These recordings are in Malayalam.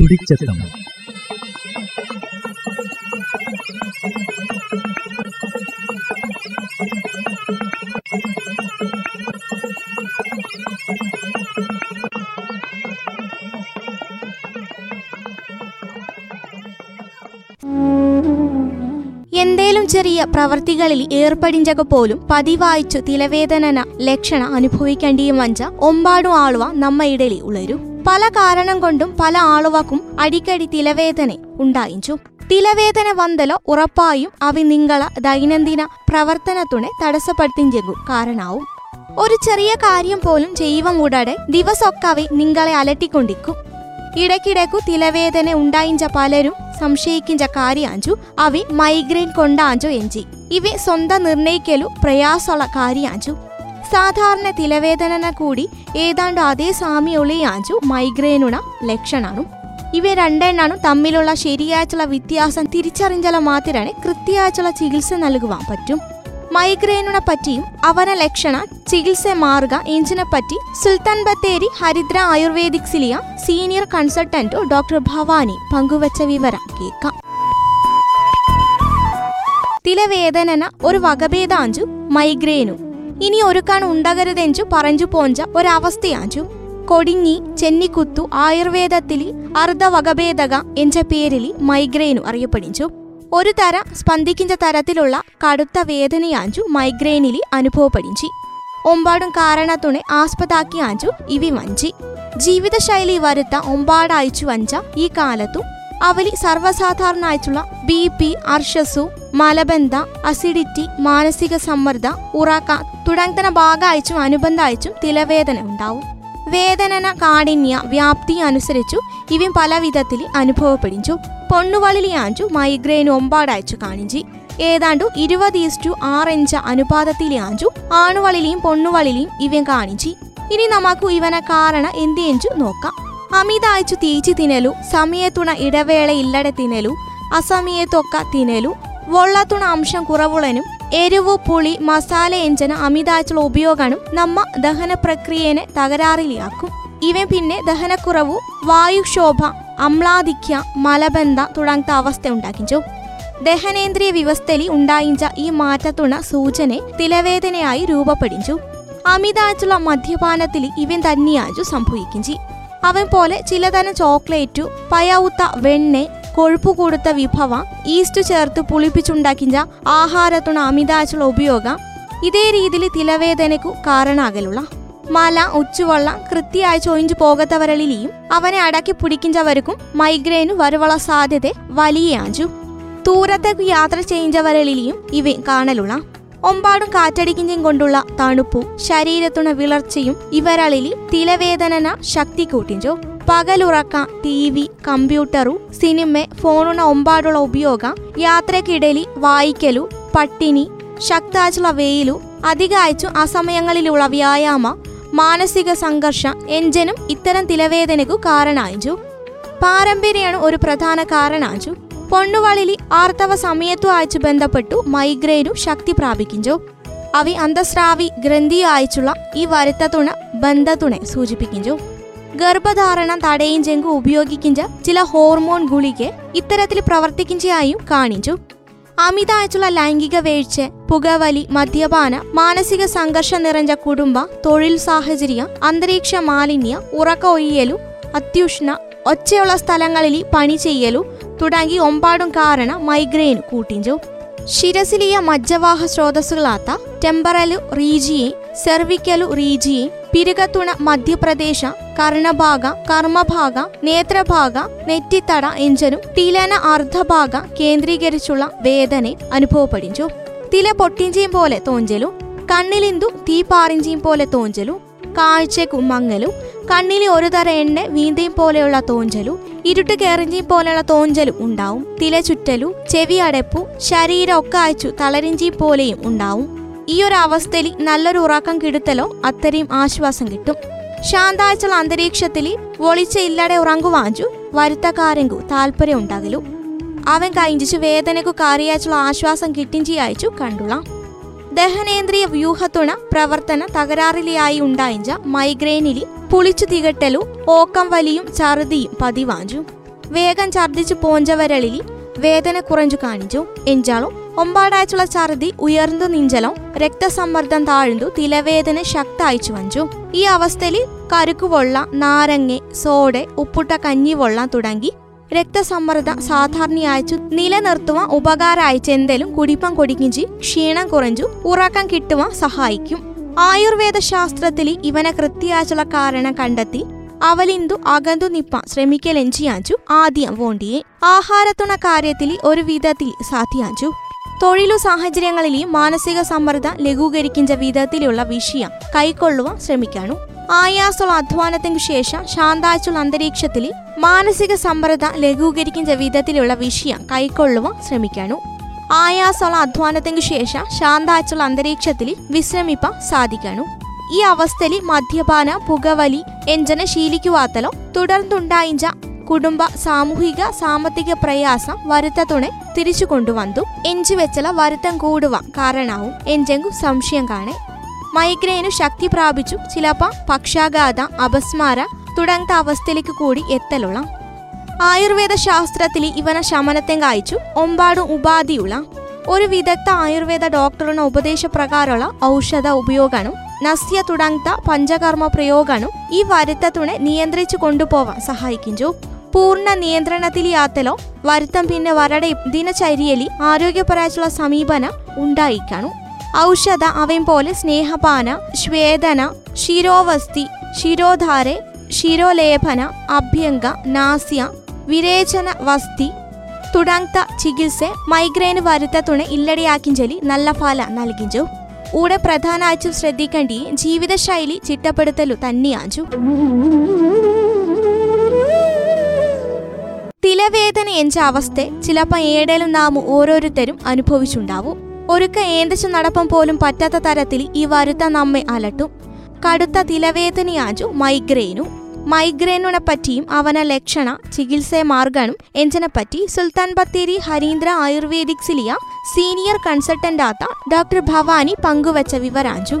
തുടിച്ചെത്തം എന്തേലും ചെറിയ പ്രവർത്തികളിൽ ഏർപ്പെടിഞ്ചക പോലും പതിവായിച്ചു തിലവേദന ലക്ഷണ അനുഭവിക്കേണ്ടിയും വഞ്ച ഒമ്പാടും ആളുവ നമ്മ ഇടയിൽ ഉളരു. പല കാരണം കൊണ്ടും പല ആളുവക്കും അടിക്കടി തിലവേദന ഉണ്ടായിച്ചു തിലവേദന വന്തലോ ഉറപ്പായും അവ നിങ്ങളെ ദൈനംദിന പ്രവർത്തനത്തിനെ തടസ്സപ്പെടുത്തിഞ്ചെങ്കും കാരണാവും. ഒരു ചെറിയ കാര്യം പോലും ചെയ്യുവം ഉടനെ ദിവസമൊക്കെ അവ നിങ്ങളെ അലട്ടിക്കൊണ്ടിരിക്കും. ഇടയ്ക്കിടയ്ക്കു തിലവേദന ഉണ്ടായിഞ്ച പലരും സംശയിക്കിഞ്ച കാര്യാഞ്ചു. അവ മൈഗ്രെയിൻ കൊണ്ടാഞ്ചു എഞ്ചി. ഇവ സ്വന്തം നിർണയിക്കലു പ്രയാസമുള്ള കാര്യാഞ്ചു. സാധാരണ തിലവേദന കൂടി ഏതാണ്ട് അതേ സാമ്യമുള്ളയാഞ്ചു മൈഗ്രെയിനുണ ലക്ഷണാണു. ഇവ രണ്ടെണ്ണാണു തമ്മിലുള്ള ശരിയായിട്ടുള്ള വ്യത്യാസം തിരിച്ചറിഞ്ഞാൽ മാത്രമാണ് കൃത്യമായിട്ടുള്ള ചികിത്സ നൽകുവാൻ പറ്റും. മൈഗ്രെയിനുനെ പറ്റിയും അവന ലക്ഷണ ചികിത്സ മാർഗ എഞ്ചിനെ പറ്റി സുൽത്താൻ ബത്തേരി ഹരിദ്ര ആയുർവേദിക്സിലിയ സീനിയർ കൺസൾട്ടന്റ് ഡോക്ടർ ഭവാനി പങ്കുവച്ച വിവരം കേൾക്കാം. തിലവേദന ഒരു വകഭേദാഞ്ചു മൈഗ്രെയിനു ഇനി ഒരുക്കാൻ ഉണ്ടാകരുതെഞ്ചു പറഞ്ഞു പോഞ്ച ഒരവസ്ഥയാഞ്ചു കൊടിഞ്ഞി ചെന്നിക്കുത്തു ആയുർവേദത്തിലി അർദ്ധവകഭേദക എന്ന പേരിൽ മൈഗ്രെയിനു അറിയപ്പെടിഞ്ചു. ഒരു തര സ്പന്ദിക്കുന്ന തരത്തിലുള്ള കടുത്ത വേദനയാഞ്ചു മൈഗ്രെയിനിലി അനുഭവപ്പെടിഞ്ചി. ഒമ്പാടും കാരണത്തുണെ ആസ്പദാക്കിയാഞ്ചു ഇവി വഞ്ചി. ജീവിതശൈലി വരുത്ത ഒമ്പാടയച്ചു വഞ്ച ഈ കാലത്തു അവലി സർവസാധാരണ ആയിട്ടുള്ള ബി പി അർഷസു മലബന്ധ അസിഡിറ്റി മാനസിക സമ്മർദ്ദ ഉറക്ക തുടങ്ങുന്ന അനുബന്ധ അയച്ചും തിലവേദന ഉണ്ടാവും. വേദനന കാഠിന്യ വ്യാപ്തി അനുസരിച്ചു ഇവ പല വിധത്തിൽ അനുഭവപ്പെടിഞ്ചു. പൊണ്ണുവളിലിയാഞ്ചു മൈഗ്രെയിൻ ഒമ്പാടയച്ചു കാണിഞ്ചി. ഏതാണ്ടു ഇരുപത് ഈസ്റ്റു ആറഞ്ച അനുപാതത്തിലാഞ്ചു ആണുവളിലെയും പൊണ്ണുവളിലെയും ഇവൻ കാണിച്ചു ഇനി നമുക്ക് ഇവനെ കാരണം എന്തിയഞ്ചു നോക്കാം. അമിതായച്ചു തീച്ചു തിന്നലു സമയത്തുണ ഇടവേള ഇല്ലടെ തിന്നലു അസമയത്തൊക്ക തിന്നലു. വെള്ളത്തുണ അംശം കുറവുള്ളനും എരിവ് പുളി മസാല എഞ്ചന അമിതായിട്ടുള്ള ഉപയോഗമാണ് നമ്മ ദഹന പ്രക്രിയനെ തകരാറിലാക്കും ഇവ പിന്നെ ദഹനക്കുറവ് വായുക്ഷോഭ അമ്ലാധിക്യ മലബന്ധ തുടങ്ങത്ത അവസ്ഥ ഉണ്ടാക്കിച്ചു ദഹനേന്ദ്രിയ വ്യവസ്ഥയിൽ ഉണ്ടായിച്ച ഈ മാറ്റത്തുണ സൂചന തിലവേദനയായി രൂപപ്പെടിച്ചു അമിതായിട്ടുള്ള മദ്യപാനത്തിൽ ഇവൻ തന്നെയാച്ചു സംഭവിക്കിഞ്ചി. അവൻ പോലെ ചിലതരം ചോക്ലേറ്റു പയവുത്ത വെണ്ണ കൊഴുപ്പ് കൊടുത്ത വിഭവം ഈസ്റ്റ് ചേർത്ത് പുളിപ്പിച്ചുണ്ടാക്കിയ ആഹാരത്തുണ അമിതാച്ചുള്ള ഉപയോഗം ഇതേ രീതിയിൽ തിലവേദനക്കു കാരണാകലുള്ള. മല ഉച്ചുവെള്ളം കൃത്യമായി ചൊയിഞ്ചു പോകത്തവരളിലെയും അവനെ അടക്കി പിടിക്കുന്നവർക്കും മൈഗ്രെയിന് വരുവള സാധ്യത വലിയ ആഞ്ചു. ദൂരത്തേക്ക് യാത്ര ചെയ്യുന്നവരളിലെയും ഇവ കാണലുള്ള. ഒമ്പാടും കാറ്റടിക്കിഞ്ചും കൊണ്ടുള്ള തണുപ്പും ശരീരത്തുണ വിളർച്ചയും ഇവരളിലി തിലവേദനന ശക്തി കൂട്ടിഞ്ചു. പകലുറക്ക ടി വി കമ്പ്യൂട്ടറു സിനിമ ഫോണുണ ഒമ്പാടുള്ള ഉപയോഗ യാത്രക്കിടയിൽ വായിക്കലു പട്ടിണി ശക്താച്ചുള്ള വെയിലു അധികയച്ചു അസമയങ്ങളിലുള്ള വ്യായാമ മാനസിക സംഘർഷ എഞ്ചനും ഇത്തരം തിലവേദനക്കു കാരണായിച്ചു പാരമ്പര്യമാണ് ഒരു പ്രധാന കാരണാച്ചു പൊണ്ണുവളിലി ആർത്തവ സമയത്തു അയച്ചു ബന്ധപ്പെട്ടു മൈഗ്രേനു ശക്തി പ്രാപിക്കിഞ്ചോ അവി അന്തസ്രാവി ഗ്രന്ഥി അയച്ചുള്ള ഈ വരുത്തത്തുണ ബന്ധത്തുണെ സൂചിപ്പിക്കിഞ്ചു ഗർഭധാരണം ചെങ്കു ഉപയോഗിക്കിഞ്ച ചില ഹോർമോൺ ഗുളിക ഇത്തരത്തിൽ പ്രവർത്തിക്കിഞ്ചയായും കാണിച്ചു അമിതായിട്ടുള്ള ലൈംഗിക വീഴ്ച പുകവലി മദ്യപാന മാനസിക സംഘർഷം നിറഞ്ഞ കുടുംബ തൊഴിൽ സാഹചര്യം അന്തരീക്ഷ മാലിന്യ ഉറക്ക ഒയ്യലു അത്യുഷ്ണ ഒച്ചയുള്ള സ്ഥലങ്ങളിൽ പണി ചെയ്യലു തുടങ്ങി ഒമ്പാടും കാരണ മൈഗ്രെയിൻ കൂട്ടിഞ്ചു. ശിരസിലിയ മജ്ജവാഹ സ്രോതസ്സുകളാത്ത ടെമ്പറലു റീജിയെ സെർവിക്കലു റീജിയെ പിരുകത്തുണ മധ്യപ്രദേശ കർണഭാഗ കർമ്മഭാഗ നേത്രഭാഗ നെറ്റിത്തട എഞ്ചനും തിലന അർദ്ധഭാഗ കേന്ദ്രീകരിച്ചുള്ള വേദന അനുഭവപ്പെടിഞ്ചു. തില പൊട്ടിഞ്ചിയും പോലെ തോഞ്ചലു കണ്ണിലിന്തു തീ പാറിഞ്ചിയും പോലെ തോഞ്ചലു കാഴ്ചക്കു മങ്ങലും കണ്ണിലെ ഒരു തര എണ്ണ വീന്തയും പോലെയുള്ള തോഞ്ചലും ഇരുട്ട് കേറിഞ്ചിയും പോലെയുള്ള തോഞ്ചലും ഉണ്ടാവും. തില ചുറ്റലു ചെവി അടപ്പു ശരീരം ഒക്കെ അയച്ചു തളരിഞ്ചിയും പോലെയും ഉണ്ടാവും. ഈ ഒരു അവസ്ഥയിൽ നല്ലൊരു ഉറക്കം കിടുത്തലോ അത്രയും ആശ്വാസം കിട്ടും. ശാന്താഴ്ചയുള്ള അന്തരീക്ഷത്തിൽ ഒളിച്ച ഇല്ലാടെ ഉറങ്ങുവാഞ്ചു വരുത്തക്കാരെങ്കു താല്പര്യം ഉണ്ടാകലു. അവൻ കഴിഞ്ഞിച്ചു വേദനക്കു കാറിയാച്ചുള്ള ആശ്വാസം കിട്ടിഞ്ചി അയച്ചു കണ്ടുളാം. ദഹനേന്ദ്രിയ വ്യൂഹത്തുണ പ്രവർത്തന തകരാറിലെയായി ഉണ്ടായിഞ്ച മൈഗ്രെയിനിലി പുളിച്ചു തികട്ടലു ഓക്കം വലിയും ഛർദിയും പതിവാഞ്ചു. വേഗം ഛർദിച്ചു പോഞ്ചവരളിലി വേദന കുറഞ്ഞു കാണിച്ചു എഞ്ചാളും ഒമ്പാടാഴ്ചയുള്ള ഛർദി ഉയർന്നു നിഞ്ചലോ രക്തസമ്മർദ്ദം താഴ്ന്നു തിലവേദന ശക്തായിച്ചു വഞ്ചു. ഈ അവസ്ഥയിൽ കരുക്കുവെള്ള നാരങ്ങ സോഡ ഉപ്പുട്ട കഞ്ഞിവെള്ളം തുടങ്ങി രക്തസമ്മർദ്ദം സാധാരണയായച്ചു നിലനിർത്തുവാൻ ഉപകാരമായി എന്തേലും കുടിപ്പം കൊടിക്കിഞ്ചി ക്ഷീണം കുറഞ്ഞു ഉറക്കം കിട്ടുവാൻ സഹായിക്കും. ആയുർവേദ ശാസ്ത്രത്തിൽ ഇവനെ കൃത്യാച്ചുള്ള കാരണം കണ്ടെത്തി അവലിന്തു അകന്തു നിപ്പാൻ ശ്രമിക്കലെഞ്ചിയാഞ്ചു ആദ്യം വോണ്ടിയെ. ആഹാരത്തുണ കാര്യത്തിൽ ഒരു വിധത്തിൽ സാധ്യാഞ്ചു. തൊഴിലു സാഹചര്യങ്ങളിലെയും മാനസിക സമ്മർദ്ദം ലഘൂകരിക്കുന്ന വിധത്തിലുള്ള വിഷയം കൈക്കൊള്ളുവാൻ ശ്രമിക്കാണു. ആയാസുള്ള അധ്വാനത്തിനു ശേഷം ശാന്താച്ചുള്ള അന്തരീക്ഷത്തിൽ മാനസിക സമ്മർദ്ദം ലഘൂകരിക്കുന്ന വിധത്തിലുള്ള വിഷയം കൈക്കൊള്ളുവാൻ ശ്രമിക്കാനു ആയാസുള്ള അധ്വാനത്തിനു ശേഷം ശാന്താച്ചുള്ള അന്തരീക്ഷത്തിൽ വിശ്രമിപ്പാൻ സാധിക്കാനു ഈ അവസ്ഥയിൽ മദ്യപാന പുകവലി എഞ്ചന ശീലിക്കുവാത്തലോ തുടർന്നുണ്ടായിഞ്ച കുടുംബ സാമൂഹിക സാമ്പത്തിക പ്രയാസം വരുത്തതുണെ തിരിച്ചു കൊണ്ടുവന്നു. എഞ്ചു വെച്ചല വരുത്തം കൂടുവാൻ കാരണവും. എഞ്ചെങ്കു സംശയം കാണെ. മൈഗ്രെയിനു ശക്തി പ്രാപിച്ചു. ചിലപ്പോൾ പക്ഷാഘാത അപസ്മാര തുടങ്ങുന്ന അവസ്ഥയിലേക്ക് കൂടി എത്തലുള്ള. ആയുർവേദ ശാസ്ത്രത്തിൽ ഇവനെ ശമനത്തെ കായിച്ചു. ഒമ്പാടും ഉപാധിയുള്ള ഒരു വിദഗ്ധ ആയുർവേദ ഡോക്ടറുടെ ഉപദേശപ്രകാരമുള്ള ഔഷധ ഉപയോഗാനും നസ്യ തുടങ്ങത്ത പഞ്ചകർമ്മ പ്രയോഗാനും ഈ വരുത്തത്തുണെ നിയന്ത്രിച്ചു കൊണ്ടുപോവാൻ സഹായിക്കിഞ്ചു. പൂർണ നിയന്ത്രണത്തിലാത്തലോ വരുത്തം പിന്നെ വരടെ ദിനചര്യയിൽ ആരോഗ്യപരായുള്ള സമീപനം ഉണ്ടായിക്കാണു ഔഷധ അവയും പോലെ സ്നേഹപാന ശ്വേദന ശിരോവസ്തി ശിരോധാരെ ശിരോലേപന അഭ്യംഗ നാസ്യ വിരേചന വസ്തി തുടങ്ങത്ത ചികിത്സ മൈഗ്രെയിന് വരുത്തത്തുണെ ഇല്ലടിയാക്കിഞ്ചലി നല്ല ഫല നൽകിഞ്ചു ഊടെ പ്രധാനമായിട്ടും ശ്രദ്ധിക്കേണ്ടി ജീവിതശൈലി ചിട്ടപ്പെടുത്തലു തന്നെയാഞ്ചു തിലവേദന എഞ്ച അവസ്ഥ ചിലപ്പോൾ ഏടേലും നാം ഓരോരുത്തരും അനുഭവിച്ചുണ്ടാവും ഒരുക്ക ഏന്തച്ചു നടപ്പം പോലും പറ്റാത്ത തരത്തിൽ ഈ വരുത്ത നമ്മെ അലട്ടും. കടുത്ത തിലവേദനയാജു മൈഗ്രെയിനു മൈഗ്രെയിനുനെ പറ്റിയും അവന ലക്ഷണ ചികിത്സ മാർഗനും എഞ്ചനെ പറ്റി സുൽത്താൻ ബത്തേരി ഹരീന്ദ്ര ആയുർവേദിക്സിലിയ സീനിയർ കൺസൾട്ടന്റാത്ത ഡോക്ടർ ഭവാനി പങ്കുവച്ച വിവരാഞ്ചു.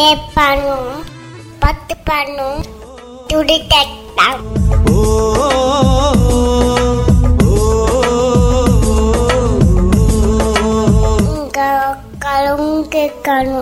கேட்பானோ பத்துப்பானோ துடித்தான் ఇంకా కలుంకెక్కను